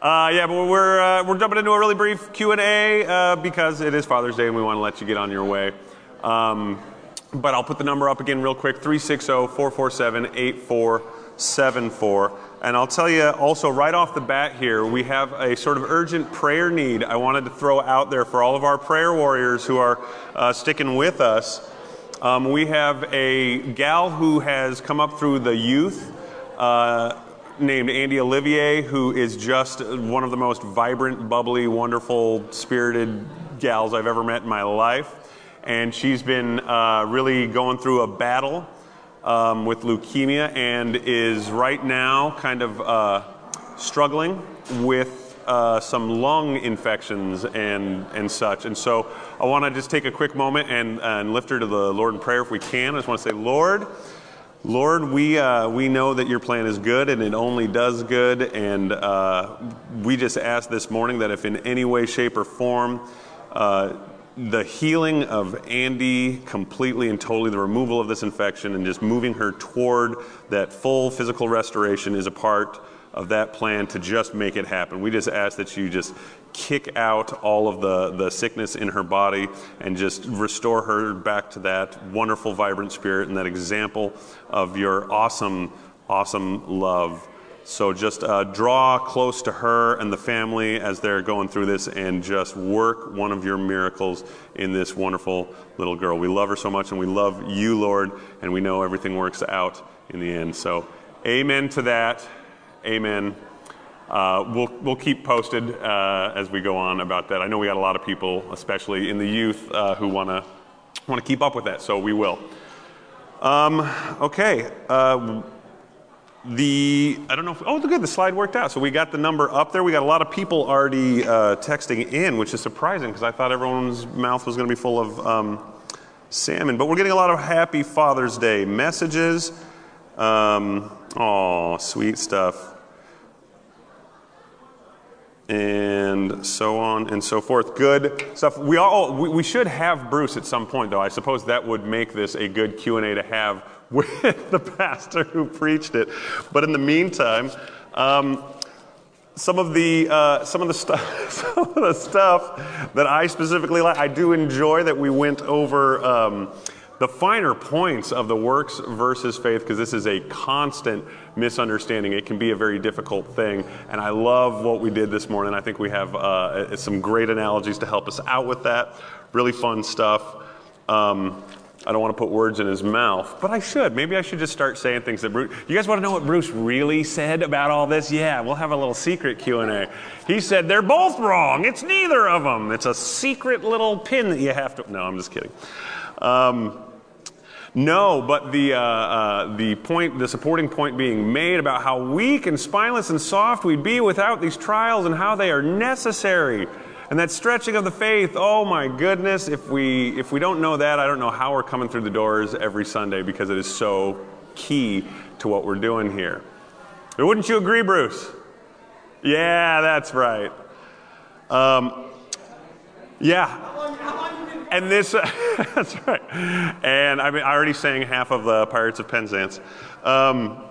Uh, yeah, but we're uh, we're jumping into a really brief Q and A uh, because it is Father's Day and we want to let you get on your way. Um, but I'll put the number up again real quick: 360-447-8474. And I'll tell you also right off the bat here, we have a sort of urgent prayer need. I wanted to throw out there for all of our prayer warriors who are uh, sticking with us. Um, we have a gal who has come up through the youth uh, named Andy Olivier, who is just one of the most vibrant, bubbly, wonderful, spirited gals I've ever met in my life. And she's been uh, really going through a battle um, with leukemia and is right now kind of uh, struggling with uh, some lung infections and, and such. And so I want to just take a quick moment and, and lift her to the Lord in prayer if we can. I just want to say, Lord, Lord, we, uh, we know that your plan is good and it only does good. And uh, we just ask this morning that if in any way, shape, or form, uh, the healing of Andy completely and totally, the removal of this infection and just moving her toward that full physical restoration is a part of that plan to just make it happen. We just ask that you just kick out all of the, the sickness in her body and just restore her back to that wonderful, vibrant spirit and that example of your awesome, awesome love. So just uh, draw close to her and the family as they're going through this and just work one of your miracles in this wonderful little girl. We love her so much and we love you, Lord, and we know everything works out in the end. So, amen to that. Amen. Uh, we'll, we'll keep posted uh, as we go on about that. I know we got a lot of people, especially in the youth, uh, who want to want to keep up with that, so we will. Um, okay. Uh, the I don't know. If, oh, good. The slide worked out. So we got the number up there. We got a lot of people already uh, texting in, which is surprising because I thought everyone's mouth was going to be full of um, salmon. But we're getting a lot of Happy Father's Day messages. Um, oh, sweet stuff. And so on and so forth. Good stuff. We all we, we should have Bruce at some point, though. I suppose that would make this a good Q and A to have with the pastor who preached it. But in the meantime, um, some of the uh, some of the stuff some of the stuff that I specifically like, I do enjoy that we went over. Um, the finer points of the works versus faith, because this is a constant misunderstanding. It can be a very difficult thing. And I love what we did this morning. I think we have uh, some great analogies to help us out with that. Really fun stuff. Um, I don't want to put words in his mouth, but I should. Maybe I should just start saying things that Bruce. You guys want to know what Bruce really said about all this? Yeah, we'll have a little secret Q and A. He said they're both wrong. It's neither of them. It's a secret little pin that you have to. No, I'm just kidding. Um, no, but the, uh, uh, the point, the supporting point being made about how weak and spineless and soft we'd be without these trials and how they are necessary. And that stretching of the faith, oh my goodness, if we, if we don't know that, I don't know how we're coming through the doors every Sunday because it is so key to what we're doing here. But wouldn't you agree, Bruce? Yeah, that's right. Um, yeah, and this, that's right. And I, mean, I already sang half of the Pirates of Penzance. Um,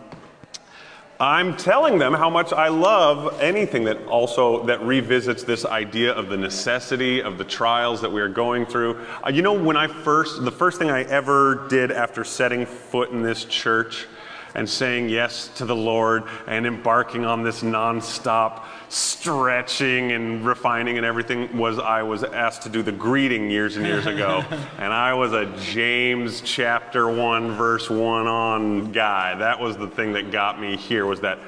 I'm telling them how much I love anything that also that revisits this idea of the necessity of the trials that we are going through. Uh, you know, when I first, the first thing I ever did after setting foot in this church and saying yes to the Lord and embarking on this nonstop stretching and refining and everything was I was asked to do the greeting years and years ago. and I was a James chapter 1 verse 1 on guy. That was the thing that got me here was that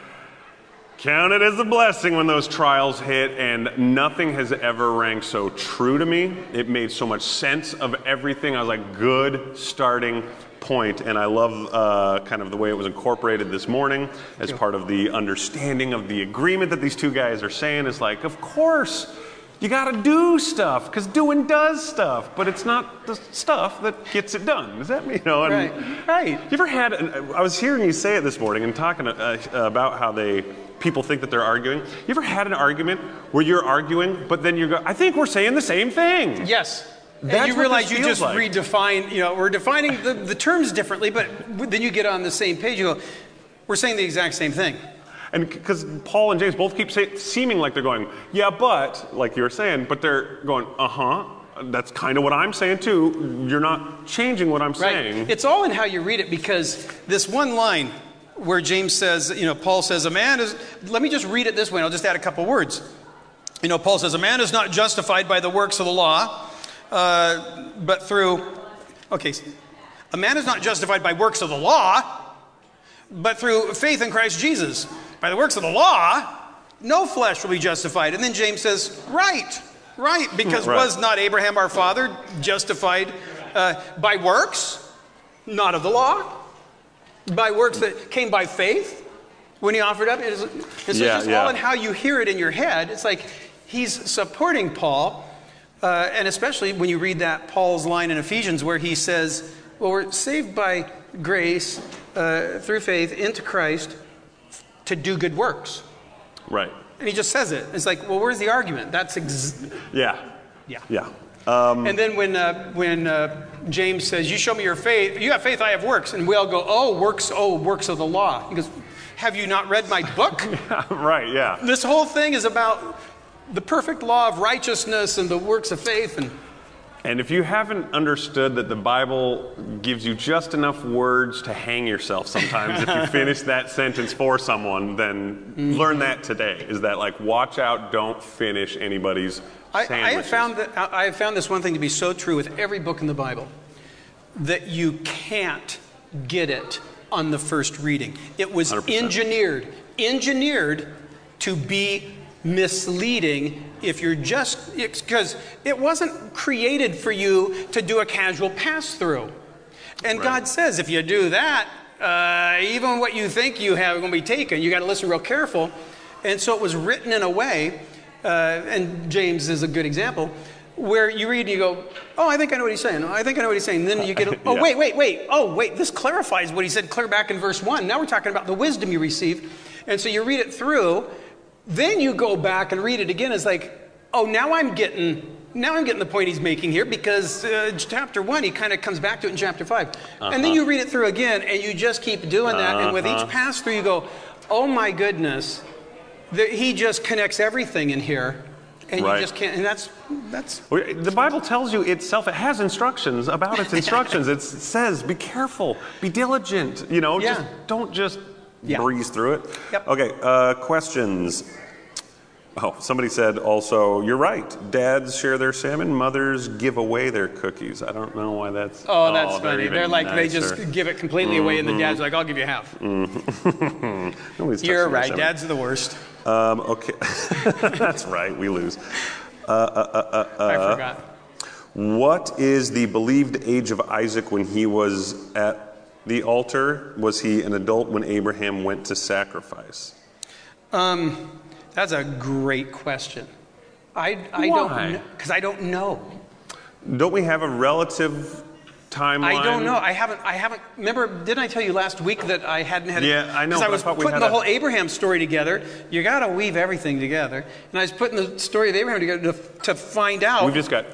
count it as a blessing when those trials hit and nothing has ever rang so true to me. It made so much sense of everything. I was like good starting point, and I love uh, kind of the way it was incorporated this morning as part of the understanding of the agreement that these two guys are saying is like, of course, you got to do stuff because doing does stuff, but it's not the stuff that gets it done. Does that mean, you know? And, right. Right. You ever had? I was hearing you say it this morning and talking uh, about how they people think that they're arguing. You ever had an argument where you're arguing, but then you go, I think we're saying the same thing. Yes. And you realize you just like. redefine, you know, we're defining the, the terms differently, but then you get on the same page, you go, we're saying the exact same thing. And because Paul and James both keep say, seeming like they're going, yeah, but, like you were saying, but they're going, uh huh. That's kind of what I'm saying too. You're not changing what I'm right. saying. It's all in how you read it because this one line where James says, you know, Paul says, a man is, let me just read it this way, and I'll just add a couple words. You know, Paul says, a man is not justified by the works of the law, uh, but through, okay, a man is not justified by works of the law, but through faith in Christ Jesus. By the works of the law, no flesh will be justified. And then James says, right, right, because right. was not Abraham our father justified uh, by works, not of the law, by works that came by faith when he offered up? It's, it's yeah, just yeah. all in how you hear it in your head. It's like he's supporting Paul, uh, and especially when you read that Paul's line in Ephesians where he says, Well, we're saved by grace uh, through faith into Christ to do good works. Right. And he just says it. It's like, well, where's the argument? That's ex- yeah. Yeah. Yeah. Um, and then when uh, when uh, James says, "You show me your faith. You have faith. I have works," and we all go, "Oh, works. Oh, works of the law." He goes, "Have you not read my book?" right. Yeah. This whole thing is about the perfect law of righteousness and the works of faith and and if you haven't understood that the Bible gives you just enough words to hang yourself sometimes if you finish that sentence for someone, then mm-hmm. learn that today. Is that like watch out, don't finish anybody's I, I, have found that I have found this one thing to be so true with every book in the Bible that you can't get it on the first reading. It was 100%. engineered, engineered to be misleading if you're just because it wasn't created for you to do a casual pass through. And right. God says if you do that, uh, even what you think you have going to be taken. You got to listen real careful. And so it was written in a way, uh, and James is a good example, where you read and you go, oh, I think I know what he's saying. I think I know what he's saying. And then you get, oh, yeah. wait, wait, wait. Oh, wait, this clarifies what he said clear back in verse 1. Now we're talking about the wisdom you receive. And so you read it through, then you go back and read it again. It's like, oh, now I'm getting now I'm getting the point he's making here because uh, chapter one, he kind of comes back to it in chapter 5 uh-huh. And then you read it through again and you just keep doing that. Uh-huh. And with each uh-huh. pass through, you go, oh my goodness, the, he just connects everything in here. And right. you just can't, and that's, that's. The Bible tells you itself, it has instructions about its instructions. it says, be careful, be diligent, you know, yeah. just don't just yeah. breeze through it. Yep. Okay, uh, questions. Oh, somebody said also, you're right. Dads share their salmon, mothers give away their cookies. I don't know why that's. Oh, that's oh, funny. They're, they're like, nicer. they just give it completely mm-hmm. away, and the dad's mm-hmm. like, I'll give you half. Mm-hmm. you're right. Dads are the worst. Um, okay. that's right. We lose. Uh, uh, uh, uh, I forgot. What is the believed age of Isaac when he was at the altar? Was he an adult when Abraham went to sacrifice? Um. That's a great question. I, I Why? don't because I don't know. Don't we have a relative timeline? I don't know. I haven't. I haven't. Remember? Didn't I tell you last week that I hadn't had? Yeah, I know. Because I was I putting the a... whole Abraham story together. You got to weave everything together, and I was putting the story of Abraham together to, to find out. We've just got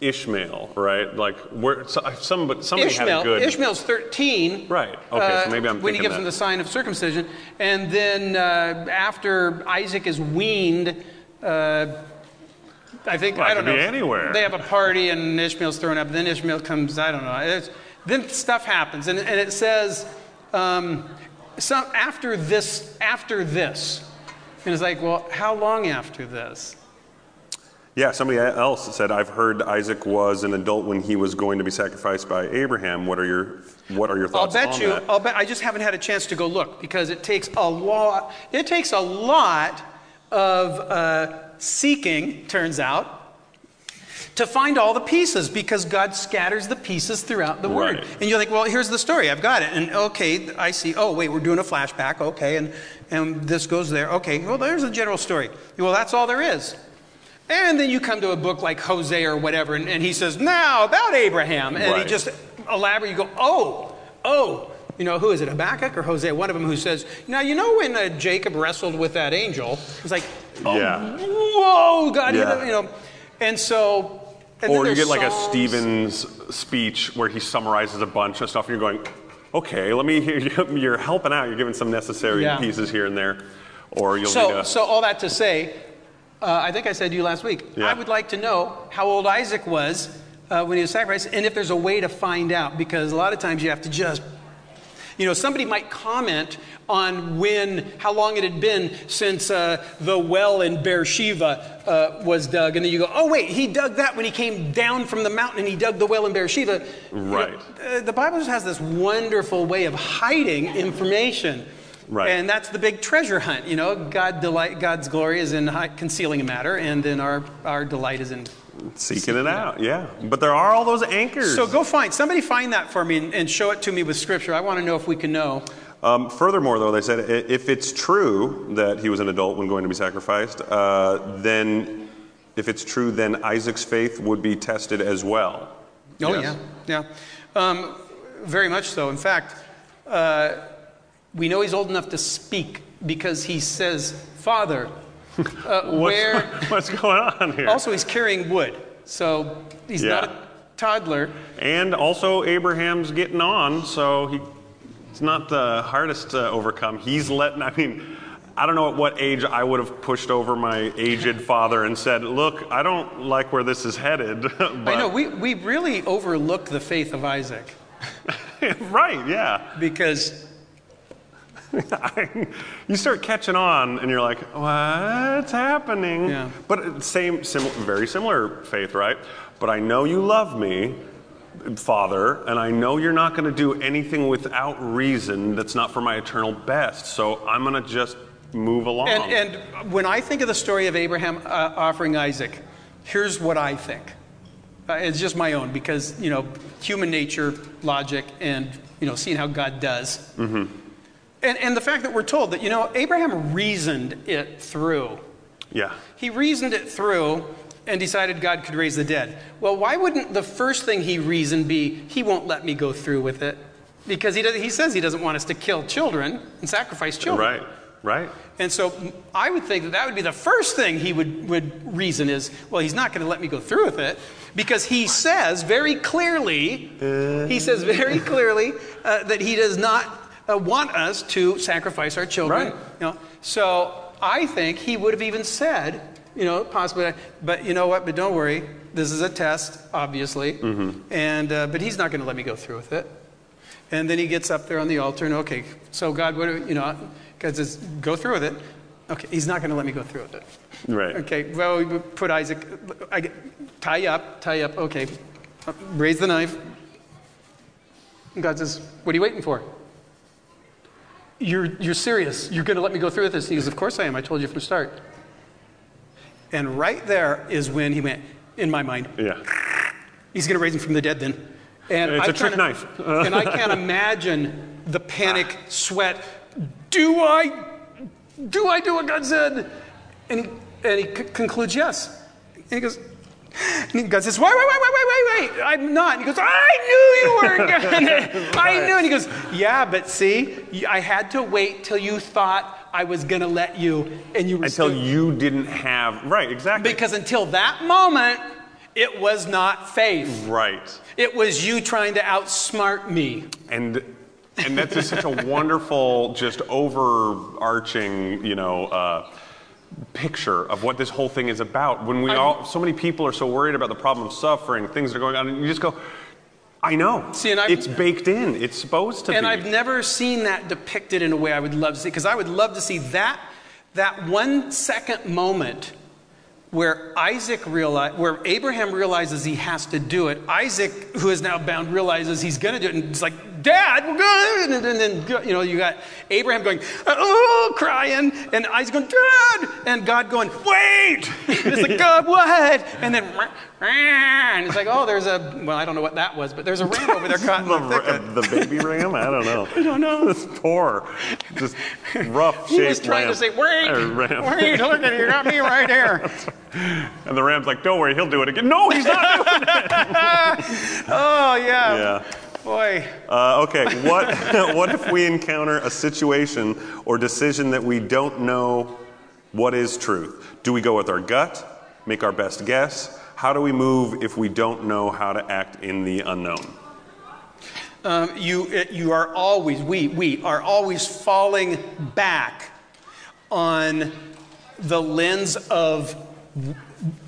Ishmael, right? Like where some, but somebody Ishmael, had a good. Ishmael's thirteen. Right. Okay. Uh, so maybe I'm when he gives that. him the sign of circumcision, and then uh, after Isaac is weaned. Uh, I think well, I don't know. anywhere. They have a party and Ishmael's thrown up. Then Ishmael comes. I don't know. It's, then stuff happens, and, and it says, um, some, after this, after this, and it's like, well, how long after this? Yeah, somebody else said, I've heard Isaac was an adult when he was going to be sacrificed by Abraham. What are your what are your thoughts I'll bet you, that? I'll bet I just haven't had a chance to go look because it takes a lot it takes a lot of uh, seeking, turns out, to find all the pieces because God scatters the pieces throughout the word. And you're like, well, here's the story. I've got it. And okay, I see. Oh, wait, we're doing a flashback. Okay, and, and this goes there. Okay, well, there's the general story. Well, that's all there is. And then you come to a book like Hosea or whatever, and, and he says, Now about Abraham. And right. he just elaborate. You go, Oh, oh. You know, who is it, Habakkuk or Hosea? One of them who says, Now, you know when uh, Jacob wrestled with that angel? It's like, oh, yeah. Whoa, God, yeah. you know. And so. And or you get like a Stephen's speech where he summarizes a bunch of stuff, and you're going, okay, let me hear you. You're helping out. You're giving some necessary Yeah. pieces here and there, or you'll So, a. so all that to say, uh, I think I said to you last week, Yeah. I would like to know how old Isaac was uh, when he was sacrificed, and if there's a way to find out, because a lot of times you have to just, you know, somebody might comment on when, how long it had been since uh, the well in Beersheba uh, was dug, and then you go, oh wait, he dug that when he came down from the mountain, and he dug the well in Beersheba. You know, Right. uh, the Bible just has this wonderful way of hiding information. Right. And that's the big treasure hunt. You know, God delight, God's glory is in concealing a matter, and then our, our delight is in. Seeking it out, yeah. But there are all those anchors. So go find somebody find that for me and, and show it to me with scripture. I want to know if we can know. Um, furthermore, though, they said if it's true that he was an adult when going to be sacrificed, uh, then if it's true, then Isaac's faith would be tested as well. Oh Yes. yeah, yeah, um, very much so. In fact, uh, we know he's old enough to speak because he says, "Father." Uh, What's, where what's going on here? also he's carrying wood, so he's Yeah. not a toddler. and also, Abraham's getting on, so he, it's not the hardest to overcome. He's letting, I mean, I don't know at what age I would have pushed over my aged father and said, Look, I don't like where this is headed. but, I know we, we really overlook the faith of Isaac right, yeah. because you start catching on and you're like, what's happening? Yeah. But same, sim- very similar faith, right? But I know you love me, Father, and I know you're not going to do anything without reason that's not for my eternal best. So I'm going to just move along. And, and when I think of the story of Abraham uh, offering Isaac, here's what I think. Uh, it's just my own because, you know, human nature, logic, and, you know, seeing how God does. Mm-hmm. And, and the fact that we're told that, you know, Abraham reasoned it through. yeah. He reasoned it through and decided God could raise the dead. Well, why wouldn't the first thing he reasoned be, he won't let me go through with it? Because he, does, he says he doesn't want us to kill children and sacrifice children. Right, right. And so I would think that that would be the first thing he would, would reason is, well, he's not going to let me go through with it because he says very clearly, he says very clearly uh, that he does not uh, want us to sacrifice our children. Right. You know? So I think he would have even said, you know, possibly, but you know what? But don't worry, this is a test, obviously, mm-hmm. and uh, but he's not going to let me go through with it. And then he gets up there on the altar and okay, so God, what do you know? God says, go through with it. Okay, he's not going to let me go through with it. Right. Okay, well, we put Isaac, I tie you up, tie you up. Okay, raise the knife. And God says, what are you waiting for? You're, you're serious. You're going to let me go through with this? He goes, of course I am. I told you from the start. And right there is when he went, in my mind, Yeah. He's going to raise him from the dead then. And It's I a trick knife. and I can't imagine the panic, sweat. Do I, do I do what God said? And he, and he c- concludes yes. And he goes, and God says, wait, wait, wait, wait, wait, wait, wait. I'm not. And he goes, I knew you weren't going to. I knew. And he goes, yeah, but see, I had to wait till you thought I was going to let you. And you were Until still- you didn't have, right, exactly. Because until that moment, it was not faith. right. It was you trying to outsmart me. and and that's just such a wonderful, just overarching, you know, uh, picture of what this whole thing is about. When we I'm- all, so many people are so worried about the problem of suffering, things that are going on, and you just go, I know. See, and I've- it's baked in. It's supposed to And be. And I've never seen that depicted in a way I would love to see, because I would love to see that, that one second moment where Isaac realize, where Abraham realizes he has to do it. Isaac, who is now bound, realizes he's going to do it, and it's like, Dad, we're going. And then, then, you know, you got Abraham going, oh, crying, and Isaac going, Dad, and God going, wait. And it's like, God, what? And then, and it's like, oh, there's a, well, I don't know what that was, but there's a ram over there caught in the, the the baby ram? I don't know. I don't know. This poor, just rough He shaped was trying ram. to say, wait, Uh, ram. wait, look at you, got me right here. And the ram's like, don't worry, he'll do it again. No, he's not doing it. Oh, yeah. Yeah. Boy. Uh, okay, what, what if we encounter a situation or decision that we don't know what is truth? Do we go with our gut, make our best guess? How do we move if we don't know how to act in the unknown? Um, you, you are always, we, we are always falling back on the lens of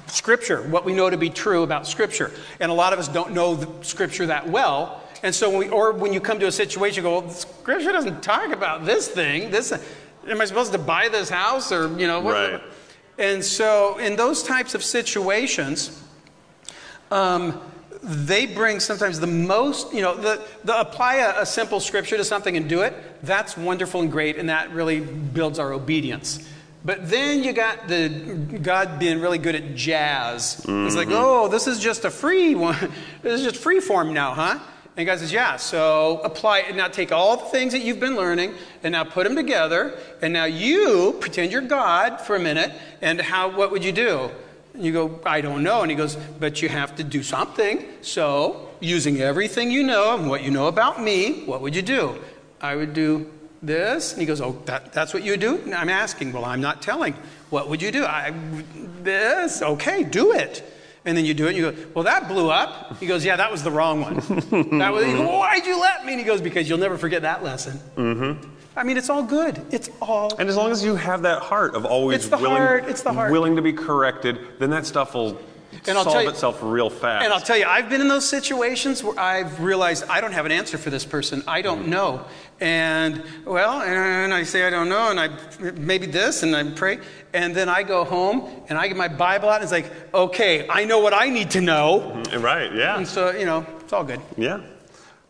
Scripture, what we know to be true about Scripture. And a lot of us don't know the Scripture that well. And so, when we, or when you come to a situation, you go, well, Scripture doesn't talk about this thing. This, am I supposed to buy this house or, you know, what, Right. And so, in those types of situations, um, they bring sometimes the most, you know, the, the apply a, a simple scripture to something and do it. That's wonderful and great, and that really builds our obedience. But then you got the God being really good at jazz. It's like, oh, this is just a free one. This is just free form now, huh? And God says, yeah. So apply it. Now take all the things that you've been learning, and now put them together. And now you pretend you're God for a minute. And how? What would you do? And you go, I don't know. And he goes, but you have to do something. So, using everything you know and what you know about me, what would you do? I would do this. And he goes, oh, that, that's what you do? And I'm asking, well, I'm not telling. What would you do? I, this. Okay, do it. And then you do it, and you go, well, that blew up. He goes, yeah, that was the wrong one. that was, go, why'd you let me? And he goes, because you'll never forget that lesson. Mm-hmm. I mean, it's all good. It's all And as long as you have that heart of always It's the willing, heart, it's the heart. willing to be corrected, then that stuff will And I'll solve you- itself real fast. And I'll tell you, I've been in those situations where I've realized I don't have an answer for this person. I don't mm-hmm. know. And, well, and I say I don't know, and I maybe this, and I pray. And then I go home and I get my Bible out, and it's like, okay, I know what I need to know. Mm-hmm. right, yeah. And so, you know, it's all good. Yeah.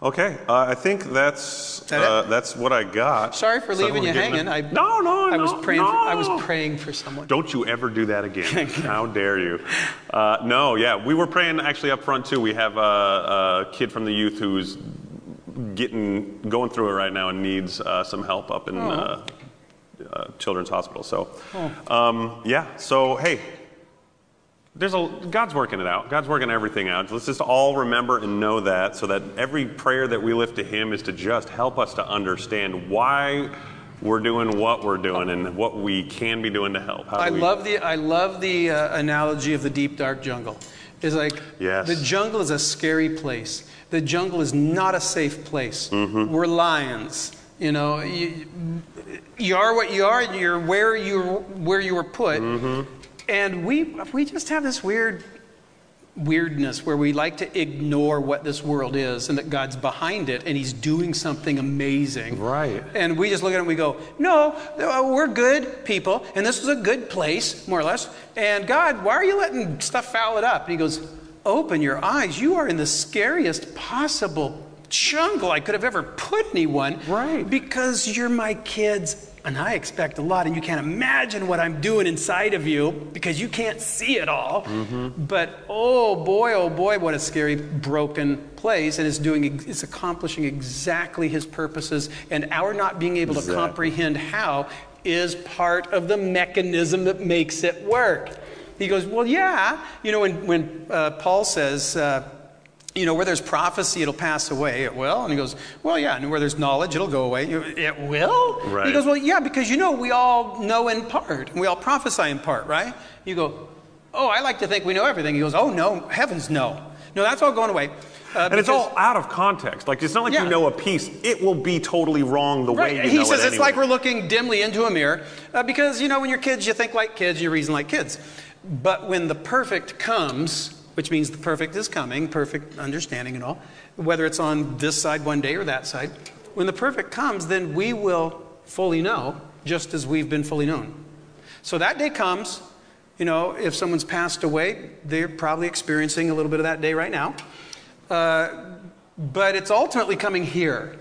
Okay. Uh, I think that's that uh, that's what I got. Sorry for So leaving you hanging. it- I, no, no, I was no, praying. For, I was praying for someone. Don't you ever do that again. How dare you? Uh, no, yeah, we were praying actually up front too. We have a, a kid from the youth who's getting going through it right now and needs uh, some help up in uh, uh, Children's Hospital. So, um, yeah. So hey, there's a God's working it out. God's working everything out. Let's just all remember and know that, so that every prayer that we lift to Him is to just help us to understand why we're doing what we're doing and what we can be doing to help. Do I we- love the I love the uh, analogy of the deep dark jungle. It's like Yes. the jungle is a scary place. The jungle is not a safe place. Mm-hmm. We're lions. You know, you, you are what you are. You're where you where you were put, Mm-hmm. And we we just have this weird weirdness where we like to ignore what this world is and that God's behind it and He's doing something amazing. Right. And we just look at it and we go, no, uh, we're good people, and this is a good place, more or less. And God, why are you letting stuff foul it up? And He goes, open your eyes. You are in the scariest possible jungle I could have ever put anyone. Right. Because you're my kids. And I expect a lot, and you can't imagine what I'm doing inside of you because you can't see it all. But oh boy, oh boy, what a scary, broken place, and it's doing, it's accomplishing exactly His purposes. And our not being able to comprehend how is part of the mechanism that makes it work. He goes, well, yeah, you know, when when uh, Paul says. Uh, you know, where there's prophecy, it'll pass away. It will. And he goes, well, yeah. And where there's knowledge, it'll go away. It will? Right. He goes, well, yeah, because you know, we all know in part. and We all prophesy in part, right? You go, oh, I like to think we know everything. He goes, oh, no, heavens, no. No, that's all going away. Uh, And it's all out of context. Like it's not like Yeah. you know a piece; it will be totally wrong the way you. Right. He know says it it's like we're looking dimly into a mirror uh, because, you know, when you're kids, you think like kids, you reason like kids. But when the perfect comes, which means the perfect is coming, perfect understanding and all, whether it's on this side one day or that side, when the perfect comes, then we will fully know just as we've been fully known. So that day comes, you know, if someone's passed away, they're probably experiencing a little bit of that day right now. Uh, but it's ultimately coming here.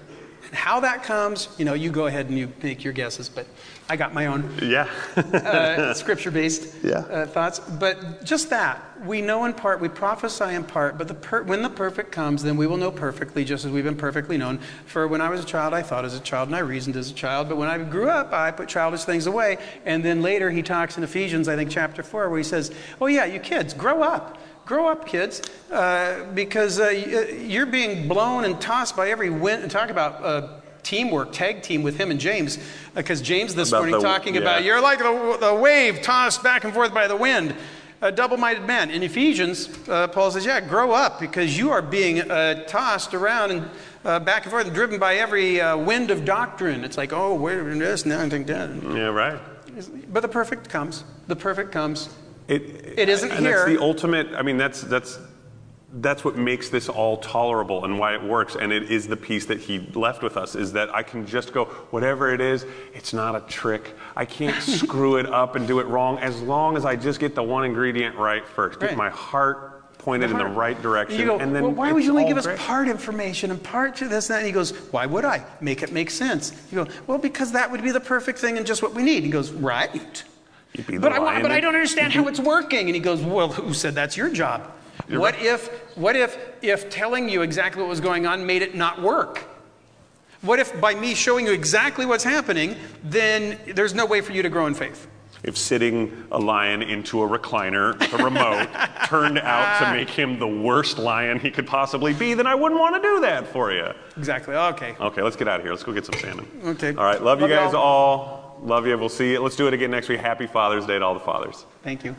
How that comes, you know, you go ahead and you make your guesses, but I got my own yeah. uh, scripture based Yeah. uh, thoughts. But just that, we know in part, we prophesy in part, but the per- when the perfect comes, then we will know perfectly, just as we've been perfectly known. For when I was a child, I thought as a child and I reasoned as a child, but when I grew up, I put childish things away. And then later he talks in Ephesians, I think chapter 4, where he says, Oh, yeah, you kids, grow up. Grow up, kids, uh, because uh, you're being blown and tossed by every wind. And talk about uh, teamwork, tag team with him and James, because James this About morning the- talking yeah. about you're like the, the wave tossed back and forth by the wind. a double minded man. In Ephesians, uh, Paul says, Yeah, grow up because you are being uh, tossed around and uh, back and forth and driven by every uh, wind of doctrine. It's like, oh, wait a this, now I think that. Yeah, right. But the perfect comes. The perfect comes. It, It isn't and here. That's the ultimate. I mean, that's that's that's what makes this all tolerable and why it works. And it is the piece that he left with us is that I can just go whatever it is. It's not a trick. I can't screw it up and do it wrong as long as I just get the one ingredient right first. Get my heart pointed in the right direction, go, and then well, why would you only give us part information and part to this and that? And he goes, why would I? Make it make sense. You go, well, because that would be the perfect thing and just what we need. He goes, right. You'd be the But I, but I don't understand how it's working. And he goes, well, who said that's your job? You're what right. if, what if, if telling you exactly what was going on made it not work? What if by me showing you exactly what's happening, then there's no way for you to grow in faith? If sitting a lion into a recliner with a remote turned out to make him the worst lion he could possibly be, then I wouldn't want to do that for you. Exactly. Okay. Okay, let's get out of here. Let's go get some salmon. Okay. All right. Love you guys y'all. all. Love you. We'll see you. Let's do it again next week. Happy Father's Day to all the fathers. Thank you.